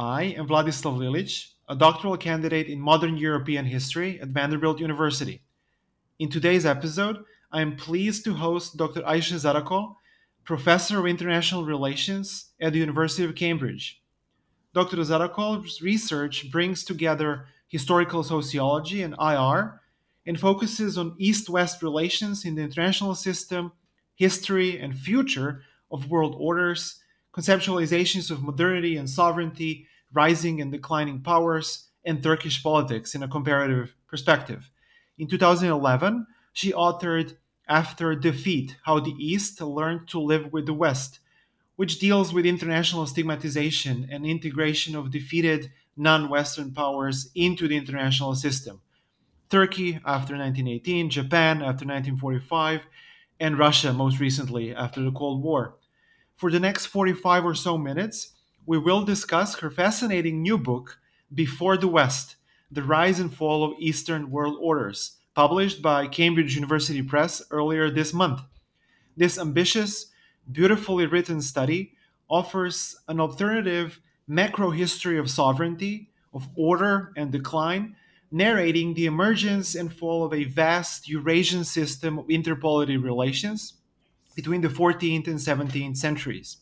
I am Vladislav Lilic, a doctoral candidate in modern European history at Vanderbilt University. In today's episode, I am pleased to host Dr. Ayşe Zarakol, professor of international relations at the University of Cambridge. Dr. Zarakol's research brings together historical sociology and IR and focuses on East West relations in the international system, history, and future of world orders, conceptualizations of modernity and sovereignty, rising and declining powers, and Turkish politics in a comparative perspective. In 2011, she authored After Defeat How the East Learned to Live with the West, which deals with international stigmatization and integration of defeated non Western powers into the international system. Turkey after 1918, Japan after 1945, and Russia most recently after the Cold War. For the next 45 or so minutes, we will discuss her fascinating new book, Before the West The Rise and Fall of Eastern World Orders, published by Cambridge University Press earlier this month. This ambitious, beautifully written study offers an alternative macro history of sovereignty, of order and decline, narrating the emergence and fall of a vast Eurasian system of interpolity relations between the 14th and 17th centuries.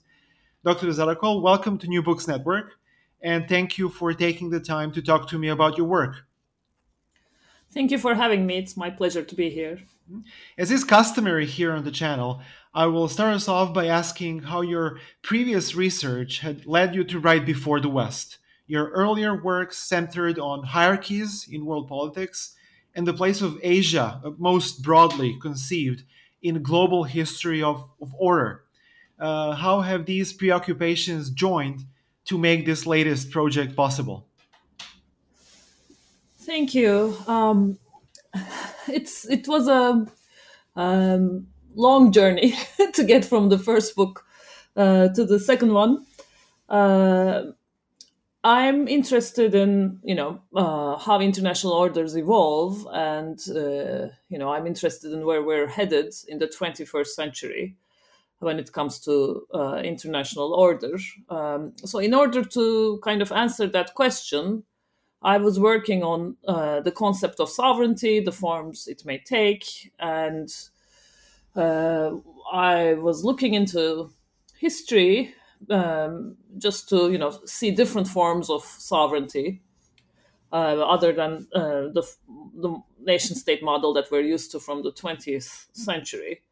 Dr. Zarakol, welcome to New Books Network, and thank you for taking the time to talk to me about your work. Thank you for having me. It's my pleasure to be here. Mm-hmm. As is customary here on the channel, I will start us off by asking how your previous research had led you to write Before the West. Your earlier works centered on hierarchies in world politics and the place of Asia, most broadly conceived, in global history of, of order. Uh, how have these preoccupations joined to make this latest project possible? Thank you. Um, it's it was a um, long journey to get from the first book uh, to the second one. Uh, I'm interested in you know uh, how international orders evolve, and uh, you know I'm interested in where we're headed in the 21st century when it comes to uh, international order. Um, so, in order to kind of answer that question, I was working on uh, the concept of sovereignty, the forms it may take, and uh, I was looking into history um, just to you know see different forms of sovereignty uh, other than uh, the, the nation state model that we're used to from the 20th century.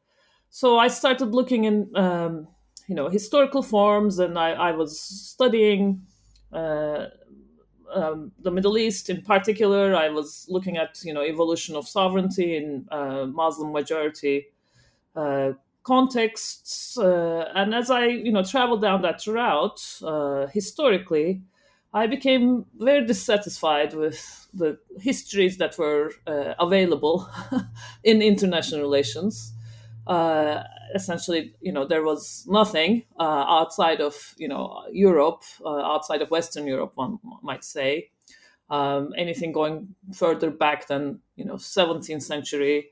So I started looking in um, you know historical forms, and I, I was studying. Uh, um, the Middle East in particular, I was looking at you know evolution of sovereignty in uh, Muslim majority uh, contexts, uh, and as I you know traveled down that route uh, historically, I became very dissatisfied with the histories that were uh, available in international relations. Uh, essentially, you know, there was nothing uh, outside of, you know, Europe, uh, outside of Western Europe, one might say. Um, anything going further back than, you know, 17th century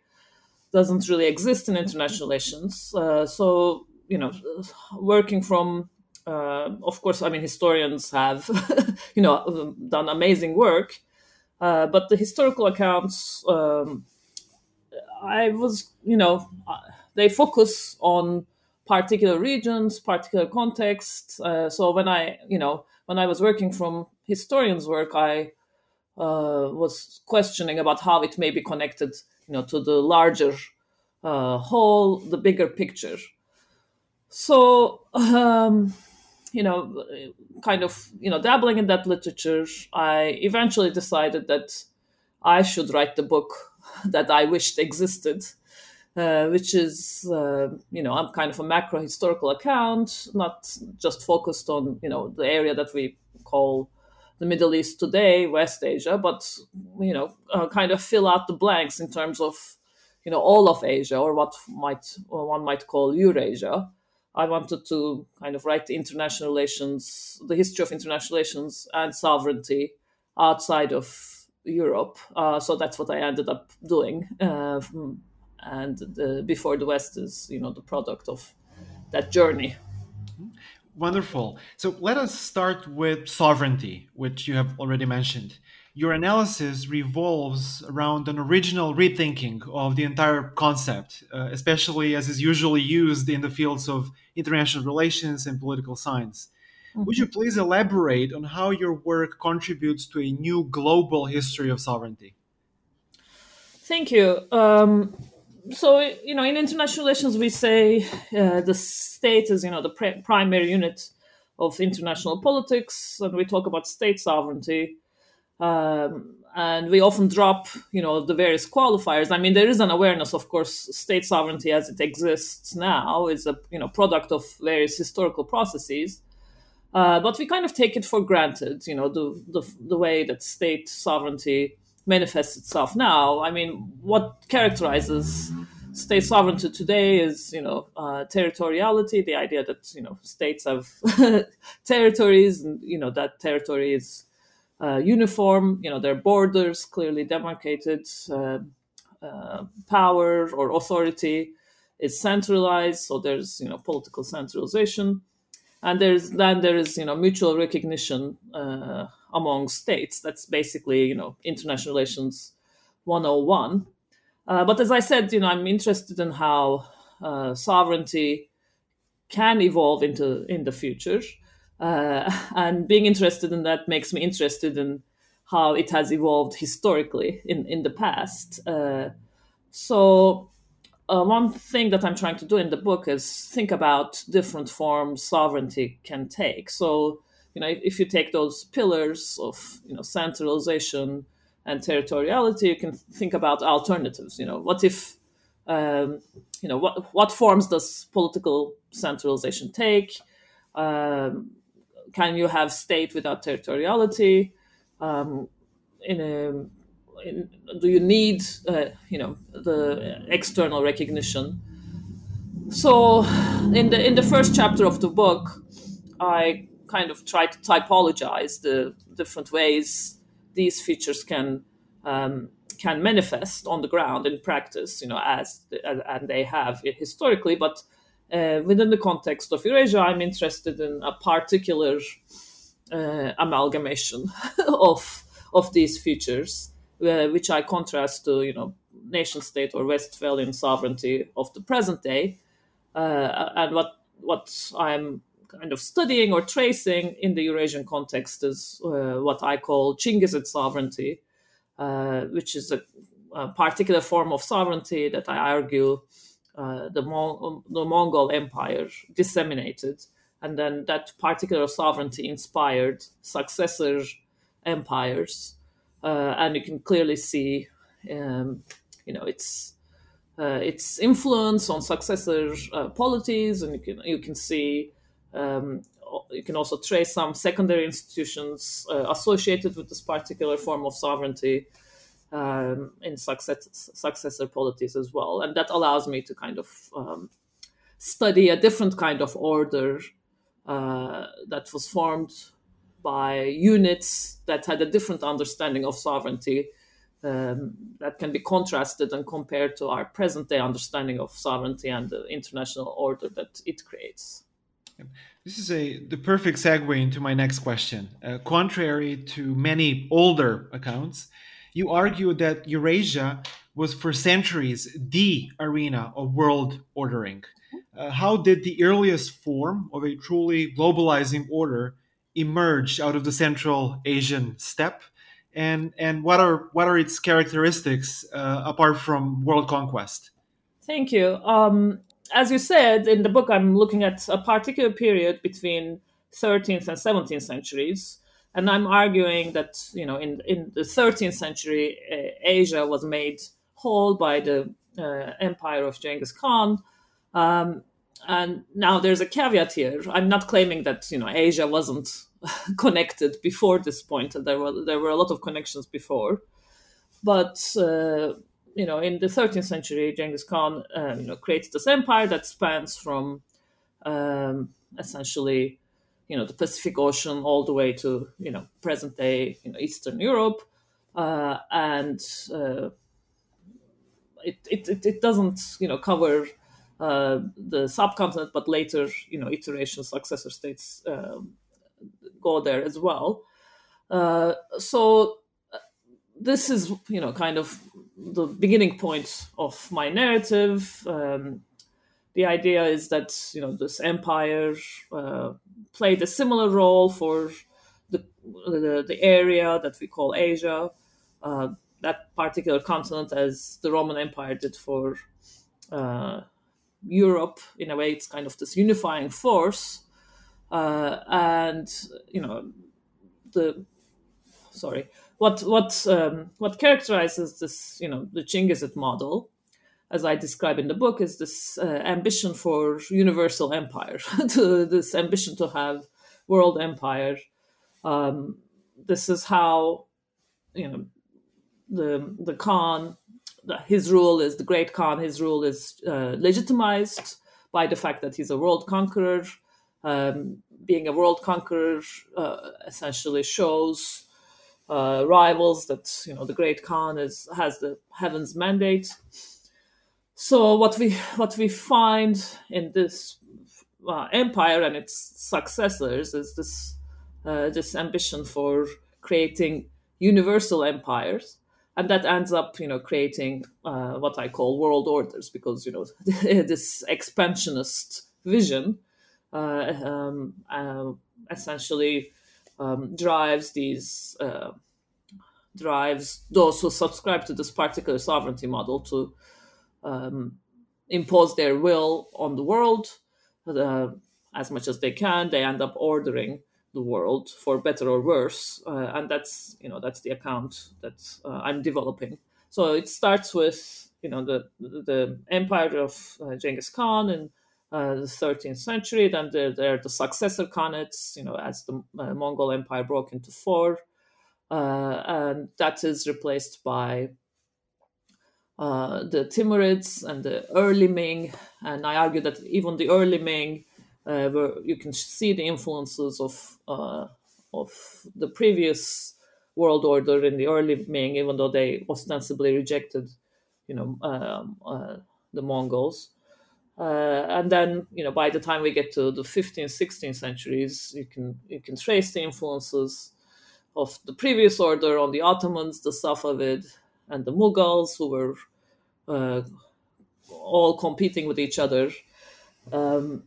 doesn't really exist in international relations. Uh, so, you know, working from, uh, of course, I mean, historians have, you know, done amazing work, uh, but the historical accounts, um, I was, you know, they focus on particular regions, particular contexts. Uh, so when I, you know, when I was working from historians' work, I uh, was questioning about how it may be connected, you know, to the larger uh, whole, the bigger picture. So, um, you know, kind of, you know, dabbling in that literature, I eventually decided that I should write the book that I wished existed uh, which is, uh, you know, I'm kind of a macro historical account, not just focused on, you know, the area that we call the Middle East today, West Asia, but, you know, uh, kind of fill out the blanks in terms of, you know, all of Asia or what might or one might call Eurasia. I wanted to kind of write international relations, the history of international relations and sovereignty outside of Europe. Uh, so that's what I ended up doing. Uh, and the, before the West is, you know, the product of that journey. Wonderful. So let us start with sovereignty, which you have already mentioned. Your analysis revolves around an original rethinking of the entire concept, uh, especially as is usually used in the fields of international relations and political science. Mm-hmm. Would you please elaborate on how your work contributes to a new global history of sovereignty? Thank you. Um, so you know in international relations we say uh, the state is you know the primary unit of international politics and we talk about state sovereignty um, and we often drop you know the various qualifiers. I mean there is an awareness of course state sovereignty as it exists now is a you know product of various historical processes uh, but we kind of take it for granted you know the, the, the way that state sovereignty manifests itself now. I mean, what characterizes state sovereignty today is, you know, uh, territoriality, the idea that, you know, states have territories and, you know, that territory is uh, uniform, you know, their borders clearly demarcated, uh, uh power or authority is centralized, so there's, you know, political centralization. And there's then there is, you know, mutual recognition uh, among states. That's basically, you know, international relations 101. Uh, but as I said, you know, I'm interested in how uh, sovereignty can evolve into in the future, uh, and being interested in that makes me interested in how it has evolved historically in in the past. Uh, so. Uh, one thing that I'm trying to do in the book is think about different forms sovereignty can take. So, you know, if, you take those pillars of, you know, centralization and territoriality, you can think about alternatives. You know, what if, um, you know, what what forms does political centralization take? Um, can you have state without territoriality? Um, in a, in, do you need, uh, you know, the external recognition? So, in the in the first chapter of the book, I kind of try to typologize the different ways these features can um, can manifest on the ground in practice, you know, as and they have historically. But uh, within the context of Eurasia, I'm interested in a particular uh, amalgamation of of these features, uh, which I contrast to, you know, nation state or Westphalian sovereignty of the present day, uh, and what what I'm kind of studying or tracing in the Eurasian context is uh, what I call Chinggisid sovereignty, uh, which is a, a, particular form of sovereignty that I argue uh, the, the Mongol Empire disseminated. And then that particular sovereignty inspired successor empires. Uh, and you can clearly see, um, you know, its uh, its influence on successor uh, polities, and you can you can see um, you can also trace some secondary institutions uh, associated with this particular form of sovereignty um, in success, successor polities as well. And that allows me to kind of um, study a different kind of order uh, that was formed by units that had a different understanding of sovereignty um, that can be contrasted and compared to our present day understanding of sovereignty and the international order that it creates. This is a the perfect segue into my next question. Uh, contrary to many older accounts, you argue that Eurasia was for centuries the arena of world ordering. Uh, how did the earliest form of a truly globalizing order emerge out of the Central Asian steppe? And, and what are what are its characteristics uh, apart from world conquest? Thank you. Um, as you said in the book, I'm looking at a particular period between 13th and 17th centuries, and I'm arguing that you know in in the 13th century, uh, Asia was made whole by the uh, empire of Genghis Khan. Um, and now there's a caveat here. I'm not claiming that you know Asia wasn't connected before this point. There were there were a lot of connections before, but uh, you know in the 13th century, Genghis Khan uh, you know creates this empire that spans from um, essentially you know the Pacific Ocean all the way to you know present day you know Eastern Europe, uh, and uh, it, it it doesn't you know cover uh, the subcontinent, but later you know iterations, successor states um, go there as well. Uh, so uh, this is you know kind of the beginning point of my narrative. Um, the idea is that you know this empire uh, played a similar role for the, the, the area that we call Asia, uh, that particular continent, as the Roman Empire did for uh, Europe. In a way, it's kind of this unifying force, uh, and you know the sorry what what um, what characterizes this you know the Chinggisid model as I describe in the book, is this uh, ambition for universal empire, to this ambition to have world empire. Um, this is how, you know, the the Khan, his rule is the great Khan. His rule is uh, legitimized by the fact that he's a world conqueror. Um, being a world conqueror uh, essentially shows uh, rivals that you know the great Khan is has the heaven's mandate. So what we what we find in this uh, empire and its successors is this uh, this ambition for creating universal empires, and that ends up you know creating uh, what I call world orders because you know this expansionist vision uh, um, uh, essentially um, drives these uh, drives those who subscribe to this particular sovereignty model to um, impose their will on the world uh, as much as they can. They end up ordering the world for better or worse, uh, and that's you know that's the account that uh, I'm developing. So it starts with you know the the empire of uh, Genghis Khan in uh, the 13th century. Then there, there are the successor khanates, you know, as the uh, Mongol Empire broke into four, and that is replaced by uh, the Timurids and the early Ming, and I argue that even the early Ming, uh, where you can see the influences of uh, of the previous world order in the early Ming, even though they ostensibly rejected, you know, um, uh, the Mongols. Uh, and then, you know, by the time we get to the 15th, 16th centuries, you can you can trace the influences of the previous order on the Ottomans, the Safavid, and the Mughals, who were uh, all competing with each other um,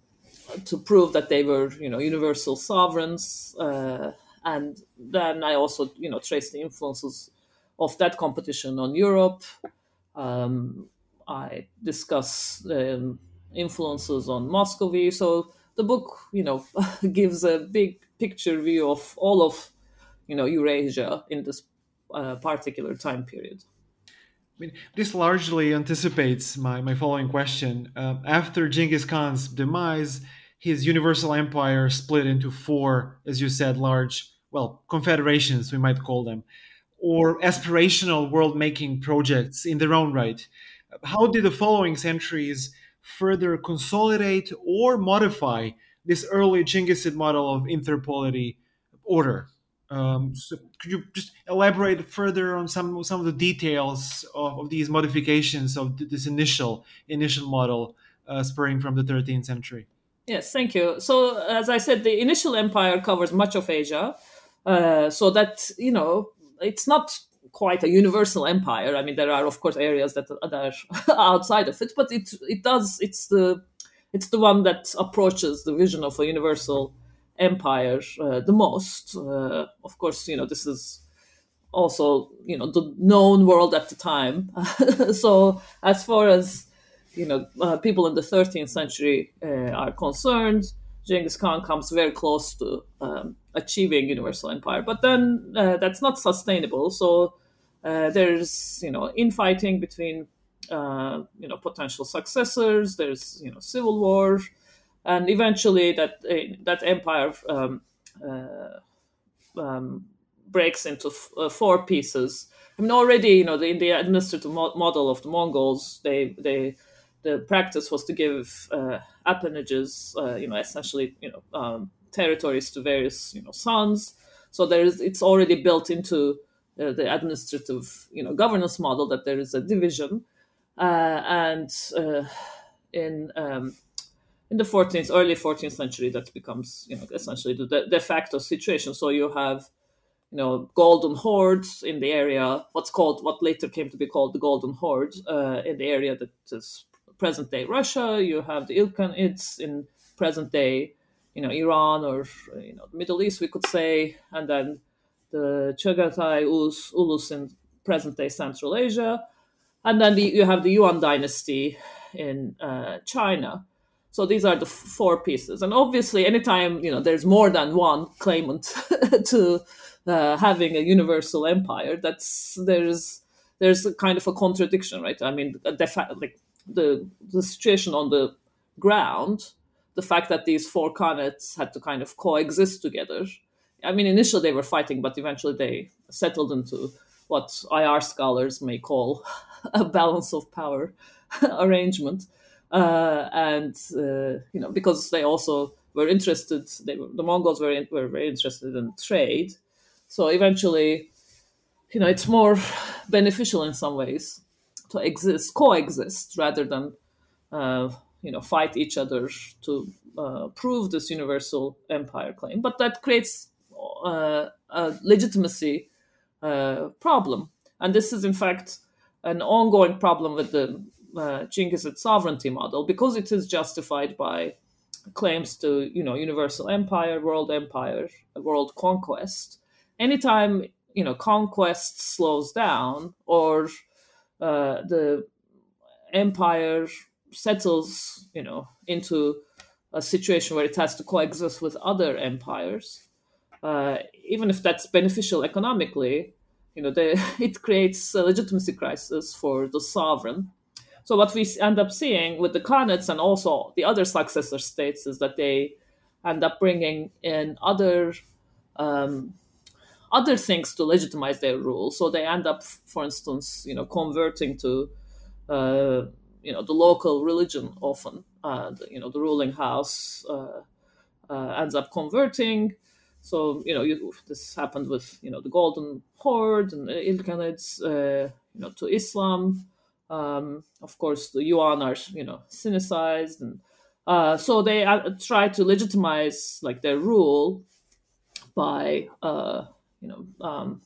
to prove that they were, you know, universal sovereigns. Uh, and then I also, you know, trace the influences of that competition on Europe. Um, I discuss um, influences on Muscovy. So the book, you know, gives a big picture view of all of, you know, Eurasia in this uh, particular time period. I mean, this largely anticipates my, my following question. Uh, after Genghis Khan's demise, his universal empire split into four, as you said, large, well, confederations, we might call them, or aspirational world making projects in their own right. How did the following centuries further consolidate or modify this early Chinggisid model of interpolity order. Um, so could you just elaborate further on some some of the details of, of these modifications of this initial initial model uh, spurring from the 13th century? Yes, thank you. So, as I said, the initial empire covers much of Asia, uh, so that you know it's not quite a universal empire. I mean, there are of course areas that, are outside of it, but it it does. It's the it's the one that approaches the vision of a universal empire uh, the most. Uh, of course, you know this is also you know the known world at the time. so, as far as you know, uh, people in the 13th century uh, are concerned. Genghis Khan comes very close to um, achieving universal empire, but then uh, that's not sustainable. So uh, there's you know infighting between uh, you know potential successors. There's you know civil war, and eventually that uh, that empire um, um, breaks into f- four pieces. I mean, already, you know, the, in the administrative mo- model of the Mongols, they they the practice was to give uh, appanages, uh, you know, essentially, you know, um, territories to various, you know, sons. So there is, it's already built into uh, the administrative, you know, governance model that there is a division, uh, and uh, in um, in the 14th, early 14th century, that becomes, you know, essentially the de, de facto situation. So you have you know, golden hordes in the area, what's called, what later came to be called the golden horde uh, in the area that is present day Russia, you have the Ilkhanids in present day, you know, Iran or you know the Middle East, we could say, and then the Chagatai Ulus, Ulus in present day Central Asia, and then the, you have the Yuan dynasty in uh, China. So these are the four pieces, and obviously, anytime you know there's more than one claimant to uh, having a universal empire, that's there's there's a kind of a contradiction, right? I mean, de facto, like the the situation on the ground, the fact that these four khanates had to kind of coexist together. I mean, initially they were fighting, but eventually they settled into what IR scholars may call a balance of power arrangement. Uh, and uh, you know, because they also were interested, they were, the Mongols were in, were very interested in trade. So eventually, you know, it's more beneficial in some ways to exist, coexist, rather than uh, you know fight each other to uh, prove this universal empire claim. But that creates uh, a legitimacy uh, problem, and this is in fact an ongoing problem with the uh, Chinggisid sovereignty model because it is justified by claims to you know universal empire, world empire, world conquest. Anytime you know conquest slows down or uh, the empire settles, you know, into a situation where it has to coexist with other empires, uh, even if that's beneficial economically, you know, it creates a legitimacy crisis for the sovereign. So what we end up seeing with the Khanates and also the other successor states is that they end up bringing in other um, other things to legitimize their rule. So they end up, for instance, you know, converting to, uh, you know, the local religion often. Uh, you know, the ruling house uh, uh ends up converting. So you know, you, this happened with you know the Golden Horde and Ilkhanids, uh, you know, to Islam. Um, of course, the Yuan are you know Sinicized, and uh, so they try to legitimize like their rule by you know um,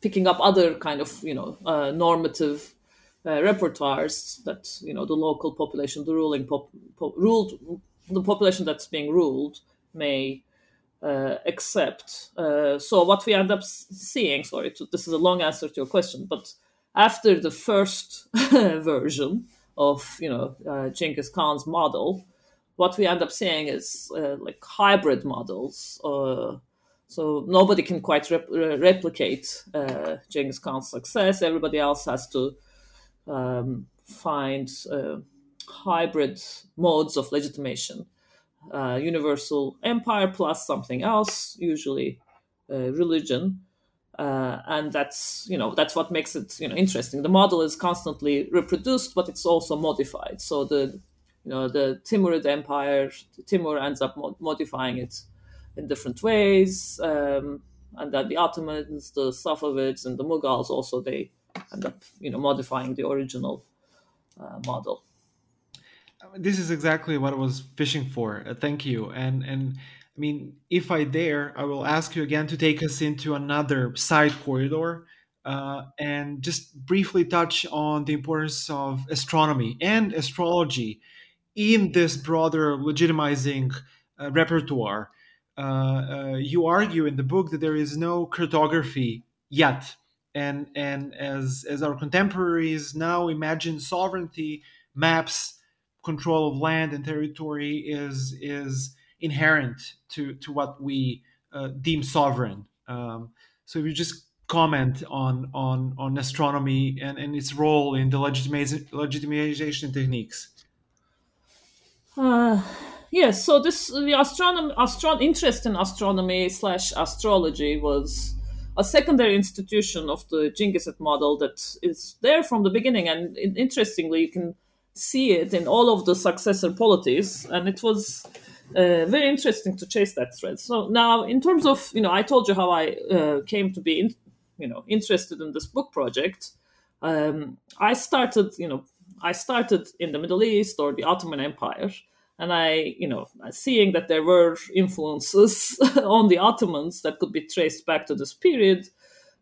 picking up other kind of you know uh, normative uh, repertoires that you know the local population, the ruling pop, pop, ruled the population that's being ruled may uh, accept. Uh, so what we end up seeing, sorry, to, this is a long answer to your question, but after the first version of you know uh, Genghis Khan's model, what we end up seeing is uh, like hybrid models. Uh, so nobody can quite rep- replicate uh, Genghis Khan's success. Everybody else has to um, find uh, hybrid modes of legitimation. Uh, universal empire plus something else, usually uh, religion, uh, and that's you know that's what makes it you know interesting. The model is constantly reproduced, but it's also modified. So the you know the Timurid Empire. Timur ends up modifying it in different ways, um, and then the Ottomans, the Safavids, and the Mughals also they end up you know modifying the original uh, model. This is exactly what I was fishing for. Uh, thank you, and and. I mean, if I dare, I will ask you again to take us into another side corridor uh, and just briefly touch on the importance of astronomy and astrology in this broader legitimizing uh, repertoire. Uh, uh, you argue in the book that there is no cartography yet, and and as as our contemporaries now imagine sovereignty, maps, control of land and territory is is inherent to to what we uh, deem sovereign. Um, so if you just comment on on on astronomy and, and its role in the legitimization techniques. Uh, yes, so this the astronomy, astron interest in astronomy slash astrology was a secondary institution of the Chinggisid model that is there from the beginning, and interestingly, you can see it in all of the successor polities, and it was uh, very interesting to chase that thread. So now, in terms of you know, I told you how I uh, came to be in, you know interested in this book project. Um, I started you know I started in the Middle East or the Ottoman Empire, and I, you know, seeing that there were influences on the Ottomans that could be traced back to this period,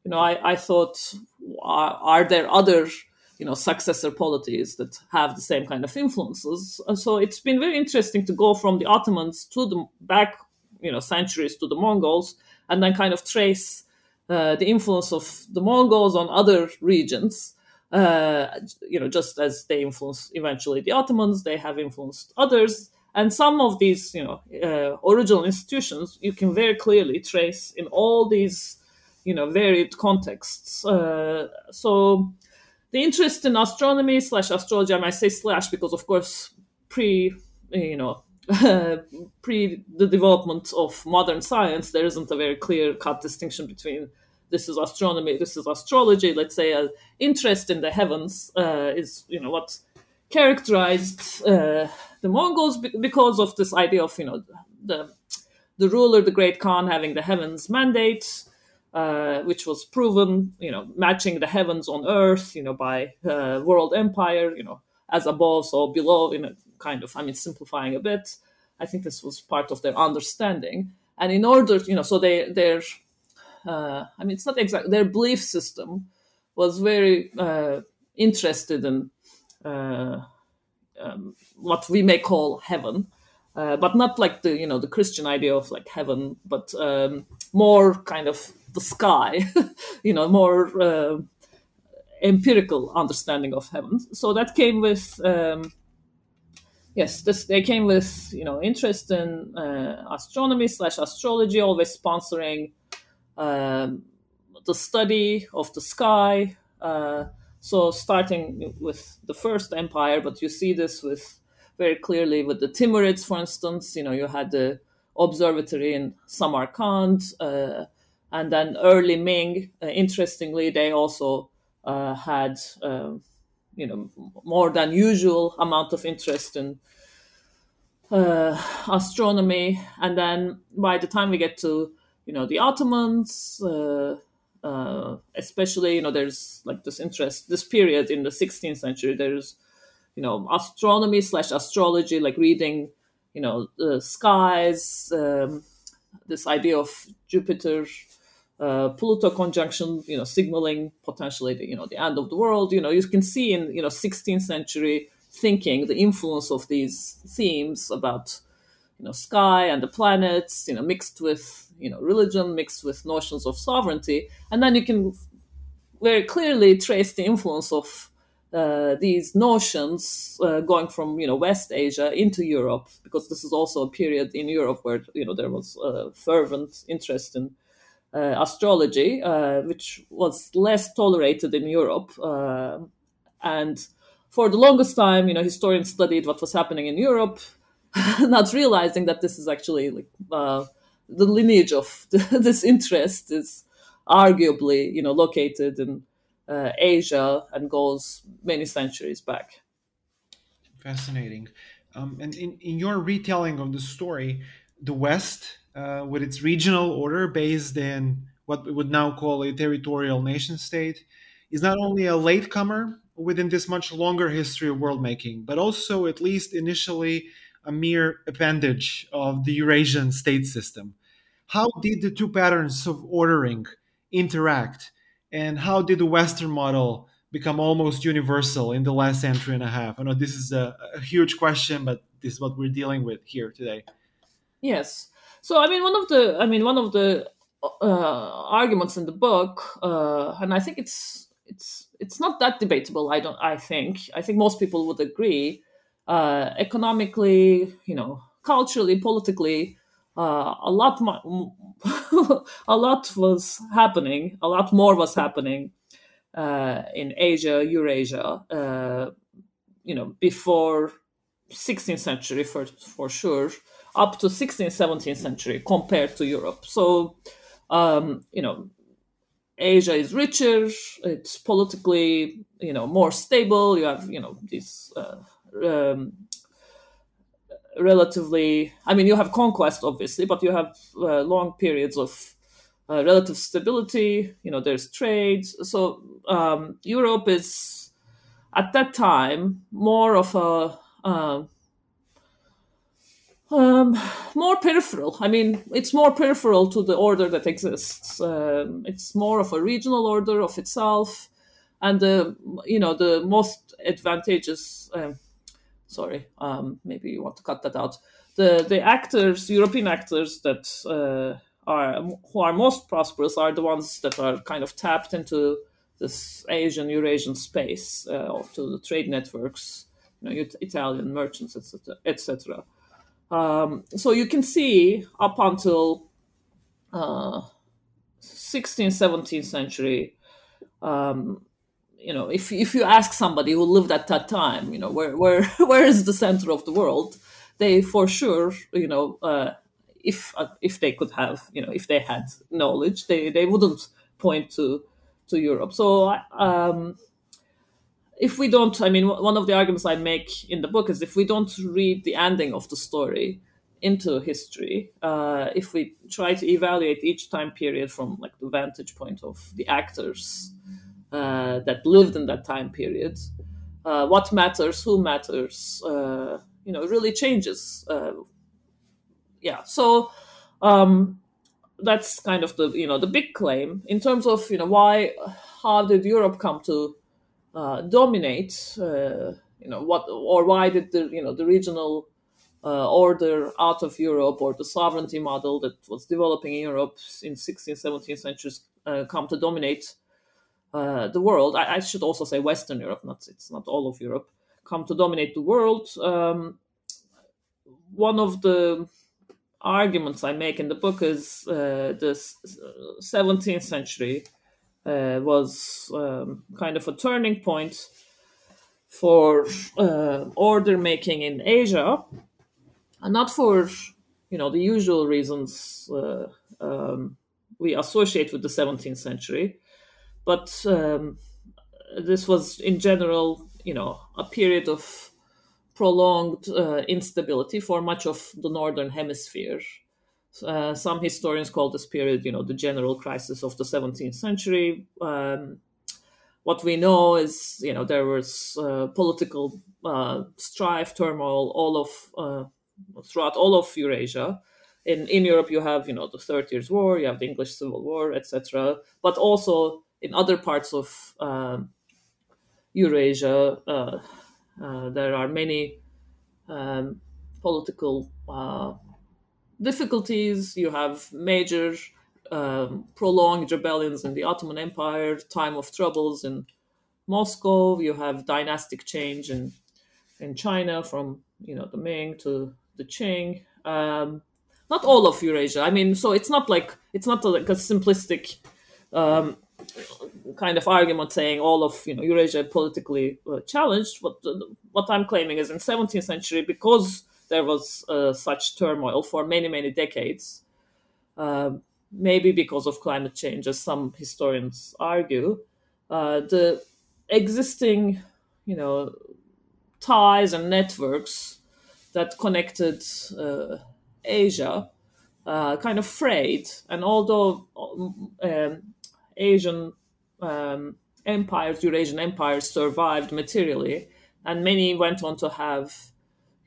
you know, I, I thought, are, are, there other, you know, successor polities that have the same kind of influences? And so it's been very interesting to go from the Ottomans to the back, you know, centuries to the Mongols, and then kind of trace uh, the influence of the Mongols on other regions uh, you know, just as they influenced eventually the Ottomans, they have influenced others. And some of these, you know, uh, original institutions, you can very clearly trace in all these, you know, varied contexts. Uh, so the interest in astronomy slash astrology, I might say slash because, of course, pre, you know, pre the development of modern science, there isn't a very clear cut distinction between this is astronomy, this is astrology. Let's say an interest in the heavens uh, is you know what characterized uh, the Mongols because of this idea of you know the the ruler, the great Khan, having the heavens mandate, uh, which was proven, you know, matching the heavens on earth, you know, by uh, world empire, you know, as above, so below, in a kind of, I mean, simplifying a bit. I think this was part of their understanding, and in order, you know, so they they're uh, I mean, it's not exactly their belief system was very uh, interested in uh, um, what we may call heaven, uh, but not like the you know the Christian idea of like heaven, but um, more kind of the sky, you know, more uh, empirical understanding of heaven. So that came with. Um, yes, this, they came with you know interest in uh, astronomy slash astrology, always sponsoring um, the study of the sky. Uh, so starting with the first empire, but you see this with very clearly with the Timurids, for instance. You know, you had the observatory in Samarkand, uh, and then early Ming. Uh, interestingly, they also uh, had um, you know more than usual amount of interest in uh, astronomy, and then by the time we get to you know the Ottomans, uh, uh, especially you know there's like this interest this period in the 16th century. There's you know astronomy slash astrology, like reading you know the skies, um, this idea of Jupiter. Uh, Pluto conjunction, you know, signaling potentially, the, you know, the end of the world. You know, you can see in you know 16th century thinking the influence of these themes about you know sky and the planets, you know, mixed with you know religion mixed with notions of sovereignty, and then you can very clearly trace the influence of uh, these notions uh, going from you know West Asia into Europe, because this is also a period in Europe where you know there was a fervent interest in uh, astrology, uh, which was less tolerated in Europe, uh, and for the longest time, you know, historians studied what was happening in Europe, not realizing that this is actually like uh, the lineage of this interest is arguably, you know, located in uh, Asia and goes many centuries back. Fascinating. Um, and in, in your retelling of the story, the West, uh, with its regional order based in what we would now call a territorial nation state, is not only a latecomer within this much longer history of world making, but also, at least initially, a mere appendage of the Eurasian state system. How did the two patterns of ordering interact, and how did the Western model become almost universal in the last century and a half? I know this is a, a huge question, but this is what we're dealing with here today. Yes. So I mean, one of the I mean one of the uh, arguments in the book, uh, and I think it's it's it's not that debatable. I don't. I think I think most people would agree. Uh, economically, you know, culturally, politically, uh, a lot more, a lot was happening. A lot more was happening uh, in Asia, Eurasia. Uh, you know, before 16th century for for sure, up to 16th, 17th century compared to Europe. So, um, you know, Asia is richer. It's politically, you know, more stable. You have, you know, these uh, um, relatively. I mean, you have conquest, obviously, but you have uh, long periods of uh, relative stability. You know, there's trade. So um, Europe is at that time more of a uh, um, more peripheral. I mean, it's more peripheral to the order that exists. Um, it's more of a regional order of itself, and the you know the most advantageous. Sorry, um, maybe you want to cut that out. The the actors, European actors that uh, are who are most prosperous are the ones that are kind of tapped into this Asian Eurasian space, uh, to the trade networks, you know, Italian merchants, etc., etc. Um, so you can see up until uh, 16th, 17th century, um, you know, if if you ask somebody who lived at that time, you know, where where where is the center of the world, they for sure, you know, uh, if uh, if they could have, you know, if they had knowledge, they they wouldn't point to to Europe. So um, if we don't, I mean, one of the arguments I make in the book is if we don't read the ending of the story into history, uh, if we try to evaluate each time period from like the vantage point of the actors uh, that lived in that time period, uh, what matters, who matters, uh, you know, really changes. Uh, yeah, so um, that's kind of the you know the big claim in terms of you know why, how did Europe come to uh, dominate, uh, you know, what or why did the you know the regional uh, order out of Europe or the sovereignty model that was developing in Europe in 16th, 17th centuries uh, come to dominate uh, the world? I, I, should also say Western Europe, not it's not all of Europe, come to dominate the world. Um, one of the arguments I make in the book is uh, the 17th century uh, was um, kind of a turning point for uh, order making in Asia, and not for you know the usual reasons uh, um, we associate with the 17th century, but um, this was in general you know a period of prolonged uh, instability for much of the northern hemisphere uh, some historians call this period, you know, the general crisis of the 17th century. Um, what we know is, you know, there was uh, political uh, strife, turmoil, all of uh, throughout all of Eurasia. In in Europe, you have, you know, the Thirty Years' War, you have the English Civil War, etc. But also in other parts of um, Eurasia, uh, there are many um, political difficulties. You have major um, prolonged rebellions in the Ottoman Empire, time of troubles in Moscow. You have dynastic change in in China from you know the Ming to the Qing. Um, not all of Eurasia. I mean, so it's not like it's not like a simplistic um, kind of argument saying all of you know Eurasia politically uh, challenged. What what I'm claiming is in 17th century because there was uh, such turmoil for many, many decades. Uh, maybe because of climate change, as some historians argue. Uh, the existing, you know, ties and networks that connected uh, Asia uh, kind of frayed. And although um, Asian um, empires, Eurasian empires, survived materially, and many went on to have,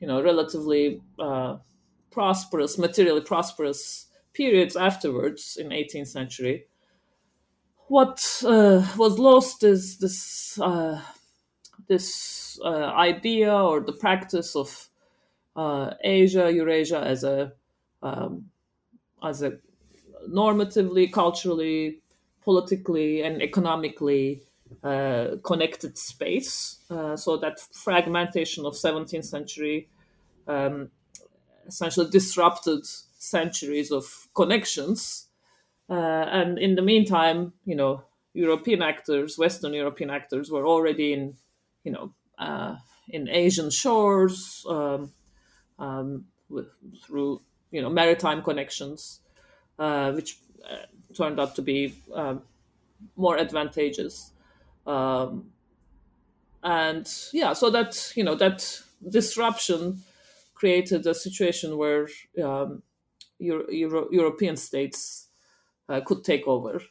you know, relatively uh, prosperous, materially prosperous periods afterwards in 18th century. What uh, was lost is this uh, this uh, idea or the practice of uh, Asia, Eurasia as a um, as a normatively, culturally, politically, and economically uh, connected space. Uh, so that fragmentation of 17th century um, essentially disrupted centuries of connections. Uh, and in the meantime, you know, European actors, Western European actors, were already in, you know, uh, in Asian shores um, um, with, through you know maritime connections, uh, which uh, turned out to be um, more advantageous. Um, and yeah, so that you know that disruption created a situation where um, Euro- Euro- European states uh, could take over,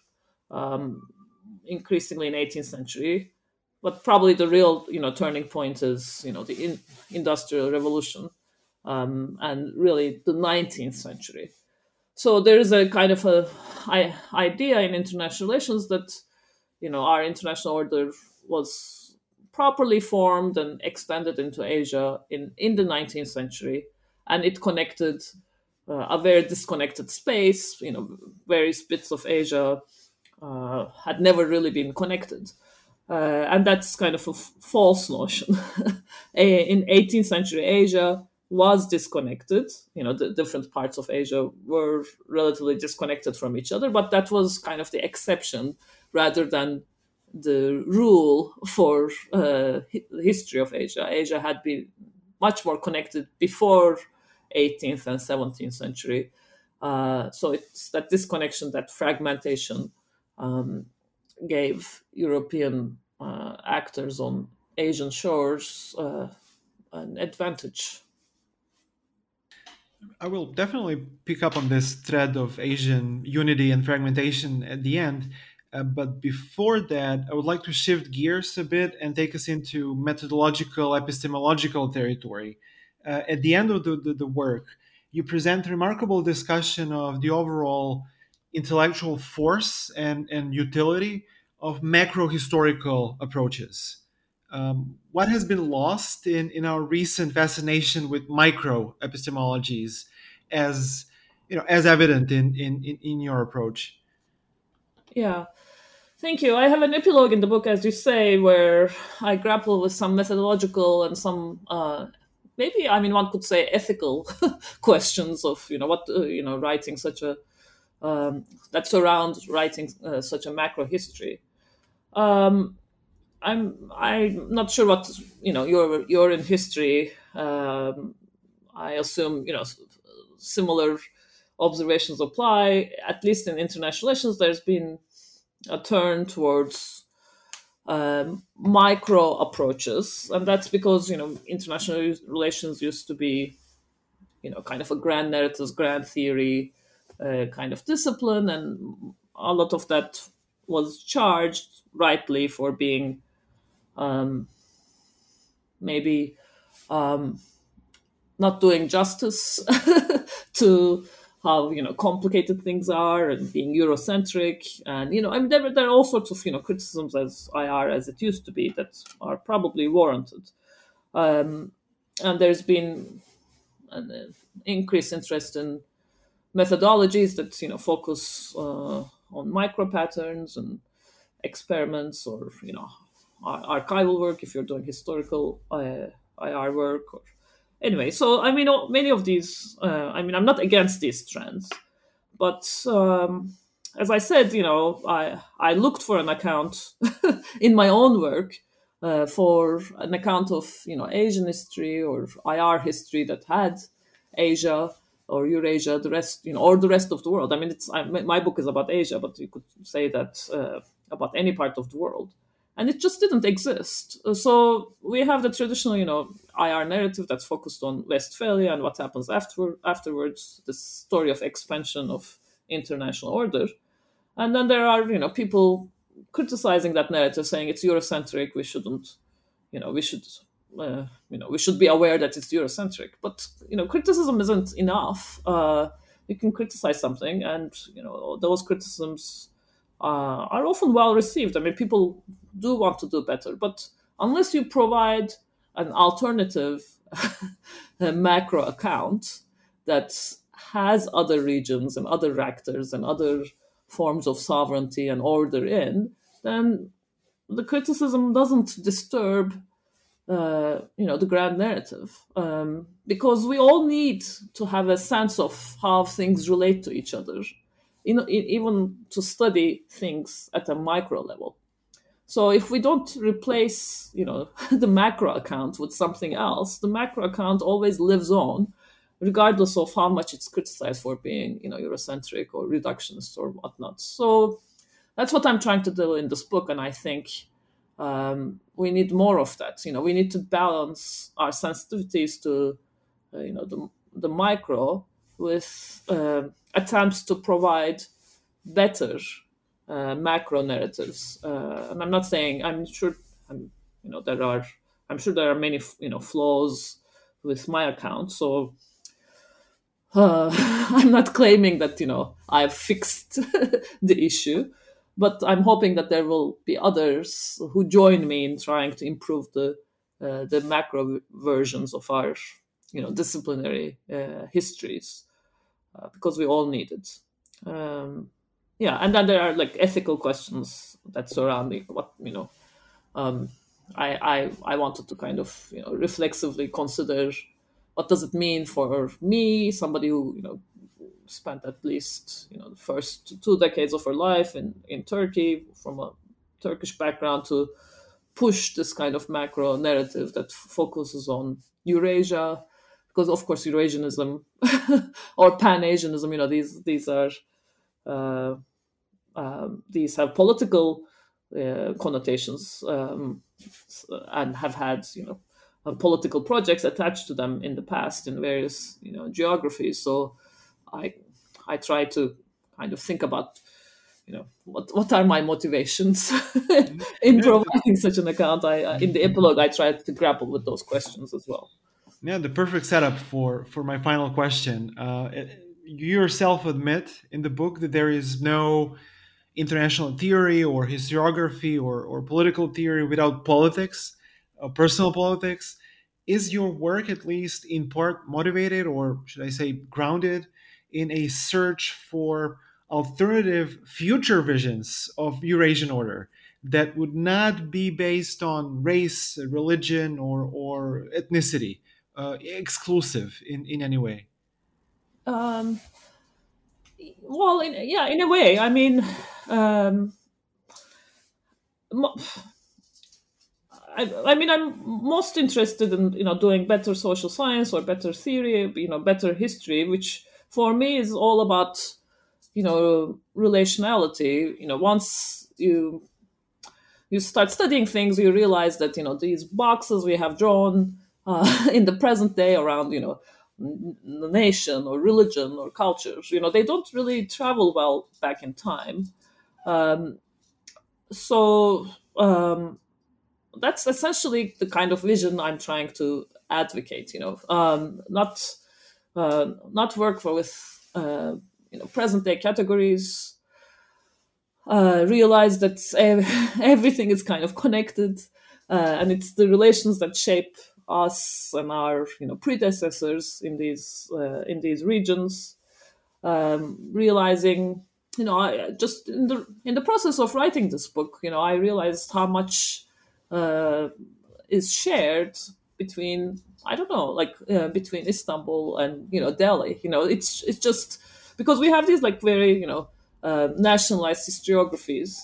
um, increasingly in 18th century. But probably the real, you know, turning point is, you know, the in- industrial revolution, um, and really the 19th century. So there is a kind of a idea in international relations that, you know, our international order was properly formed and extended into Asia in, in the 19th century, and it connected uh, a very disconnected space. You know, various bits of Asia uh, had never really been connected. Uh, and that's kind of a f- false notion. in 18th century Asia was disconnected. You know, the different parts of Asia were relatively disconnected from each other, but that was kind of the exception rather than the rule for uh, history of Asia. Asia had been much more connected before 18th and 17th century. Uh, so it's that disconnection, that fragmentation, um, gave European uh, actors on Asian shores uh, an advantage. I will definitely pick up on this thread of Asian unity and fragmentation at the end. Uh, but before that, I would like to shift gears a bit and take us into methodological, epistemological territory. Uh, at the end of the, the, the, work, you present remarkable discussion of the overall intellectual force and, and utility of macro historical approaches. Um, what has been lost in, in our recent fascination with micro epistemologies as you know as evident in, in, in your approach? Yeah. Thank you. I have an epilogue in the book, as you say, where I grapple with some methodological and some uh, maybe I mean one could say ethical questions of you know what uh, you know writing such a um, that surround writing uh, such a macro history. Um, I'm I'm not sure what you know. You're you're in history. Um, I assume you know similar observations apply. At least in international relations, there's been a turn towards um, micro approaches, and that's because you know international relations used to be, you know, kind of a grand narratives, grand theory uh, kind of discipline, and a lot of that was charged rightly for being um, maybe um, not doing justice to how you know complicated things are and being Eurocentric. And you know I mean there, there are all sorts of you know criticisms as IR as it used to be that are probably warranted, um, and there's been an increased interest in methodologies that you know focus uh, on micro patterns and experiments or you know archival work if you're doing historical uh, IR work or anyway, so I mean, many of these. Uh, I mean, I'm not against these trends, but um, as I said, you know, I I looked for an account in my own work uh, for an account of you know Asian history or IR history that had Asia or Eurasia, the rest, you know, or the rest of the world. I mean, it's I, my book is about Asia, but you could say that uh, about any part of the world. And it just didn't exist. So we have the traditional, you know, IR narrative that's focused on Westphalia and what happens after, afterwards, the story of expansion of international order. And then there are, you know, people criticizing that narrative, saying it's Eurocentric. We shouldn't, you know, we should, uh, you know, we should be aware that it's Eurocentric. But you know, criticism isn't enough. Uh, you can criticize something, and you know, those criticisms uh, are often well received. I mean, people do want to do better, but unless you provide an alternative macro account that has other regions and other actors and other forms of sovereignty and order in, then the criticism doesn't disturb uh, you know the grand narrative um, because we all need to have a sense of how things relate to each other you know, even to study things at a micro level. So if we don't replace, you know, the macro account with something else, the macro account always lives on, regardless of how much it's criticized for being, you know, Eurocentric or reductionist or whatnot. So that's what I'm trying to do in this book, and I think um, we need more of that. You know, we need to balance our sensitivities to, uh, you know, the the micro with uh, attempts to provide better uh, macro narratives. Uh, and I'm not saying I'm sure I'm, you know there are I'm sure there are many you know flaws with my account. So uh, I'm not claiming that you know I've fixed the issue, but I'm hoping that there will be others who join me in trying to improve the uh, the macro versions of our you know disciplinary uh, histories uh, because we all need it. Um, yeah, and then there are like ethical questions that surround it. What you know, um, I, I I wanted to kind of you know reflexively consider what does it mean for me, somebody who you know spent at least you know the first two decades of her life in in Turkey from a Turkish background to push this kind of macro narrative that focuses on Eurasia because of course Eurasianism or Pan Asianism, you know, these these are uh, um, these have political uh, connotations um, and have had you know uh, political projects attached to them in the past in various you know geographies. So I I try to kind of think about you know what what are my motivations in providing such an account. I, in the epilogue I try to grapple with those questions as well. Yeah, the perfect setup for for my final question. Uh, you yourself admit in the book that there is no international theory or historiography or, or political theory without politics, uh, personal politics. Is your work at least in part motivated, or should I say, grounded in a search for alternative future visions of Eurasian order that would not be based on race, religion, or, or ethnicity? Uh, exclusive in, in any way? Um, well, in, yeah, in a way. I mean, um, I, I, mean, I'm most interested in you know doing better social science or better theory, you know, better history, which for me is all about you know relationality. You know, once you you start studying things, you realize that you know these boxes we have drawn uh, in the present day around you know the nation or religion or cultures you know they don't really travel well back in time. Um, so um, that's essentially the kind of vision i'm trying to advocate you know um, not uh, not work for with uh, you know present day categories uh, realize that everything is kind of connected uh, and it's the relations that shape us and our you know predecessors in these uh, in these regions, um, realizing you know I, just in the in the process of writing this book, you know I realized how much uh, is shared between I don't know like uh, between Istanbul and you know Delhi. You know it's it's just because we have these like very you know uh, nationalized historiographies.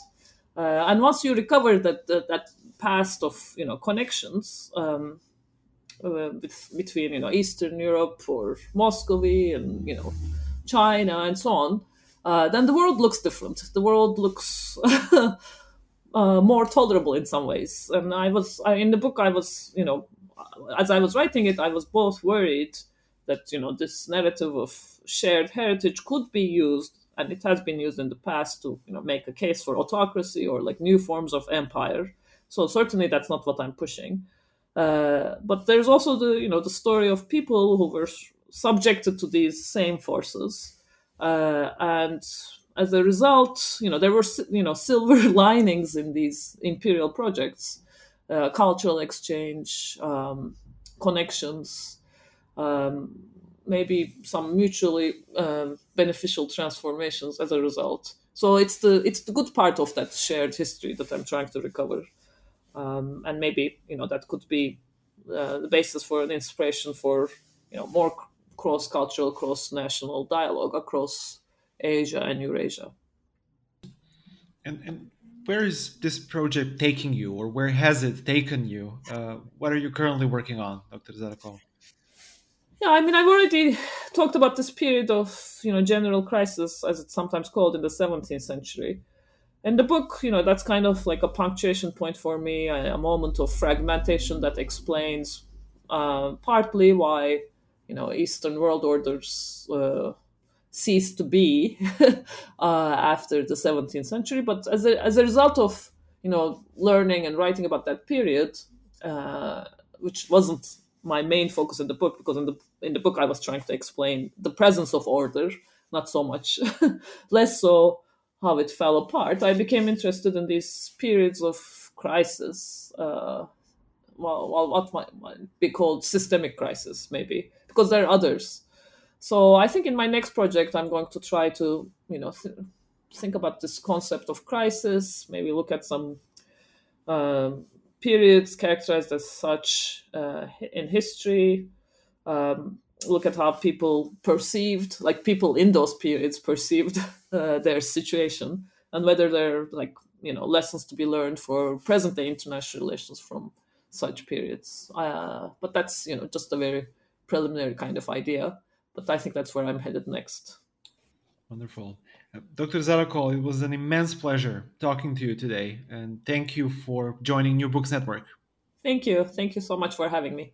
Uh, and once you recover that, that, that past of you know connections, um, uh, between you know Eastern Europe or Muscovy and you know China and so on, uh, then the world looks different. The world looks uh, more tolerable in some ways. And I was I, in the book. I was you know, as I was writing it, I was both worried that you know this narrative of shared heritage could be used, and it has been used in the past to you know make a case for autocracy or like new forms of empire. So certainly that's not what I'm pushing. Uh, but there's also the you know the story of people who were subjected to these same forces, uh, and as a result, you know there were you know silver linings in these imperial projects, uh, cultural exchange, um, connections, um, maybe some mutually um, beneficial transformations as a result. So it's the it's the good part of that shared history that I'm trying to recover, um, and maybe you know that could be uh, the basis for an inspiration for you know more cross cultural, cross national dialogue across Asia and Eurasia. And, and where is this project taking you, or where has it taken you? Uh, what are you currently working on, Dr. Zarakol? Yeah, I mean, I've already talked about this period of, you know, general crisis, as it's sometimes called, in the 17th century. In the book, you know, that's kind of like a punctuation point for me, a, a moment of fragmentation that explains uh, partly why, you know, Eastern world orders uh, ceased to be uh, after the 17th century. But as a, as a result of, you know, learning and writing about that period, uh, which wasn't my main focus in the book because in the in the book I was trying to explain the presence of order, not so much, less so how it fell apart. I became interested in these periods of crisis, uh, well, well, what might, might be called systemic crisis, maybe because there are others. So I think in my next project I'm going to try to you know th- think about this concept of crisis, maybe look at some. Um, periods characterized as such uh, in history. Um, look at how people perceived, like people in those periods perceived uh, their situation, and whether there are like you know lessons to be learned for present day international relations from such periods. Uh, but that's you know just a very preliminary kind of idea. But I think that's where I'm headed next. Wonderful. Uh, Dr. Zarakol, it was an immense pleasure talking to you today, and thank you for joining New Books Network. Thank you. Thank you so much for having me.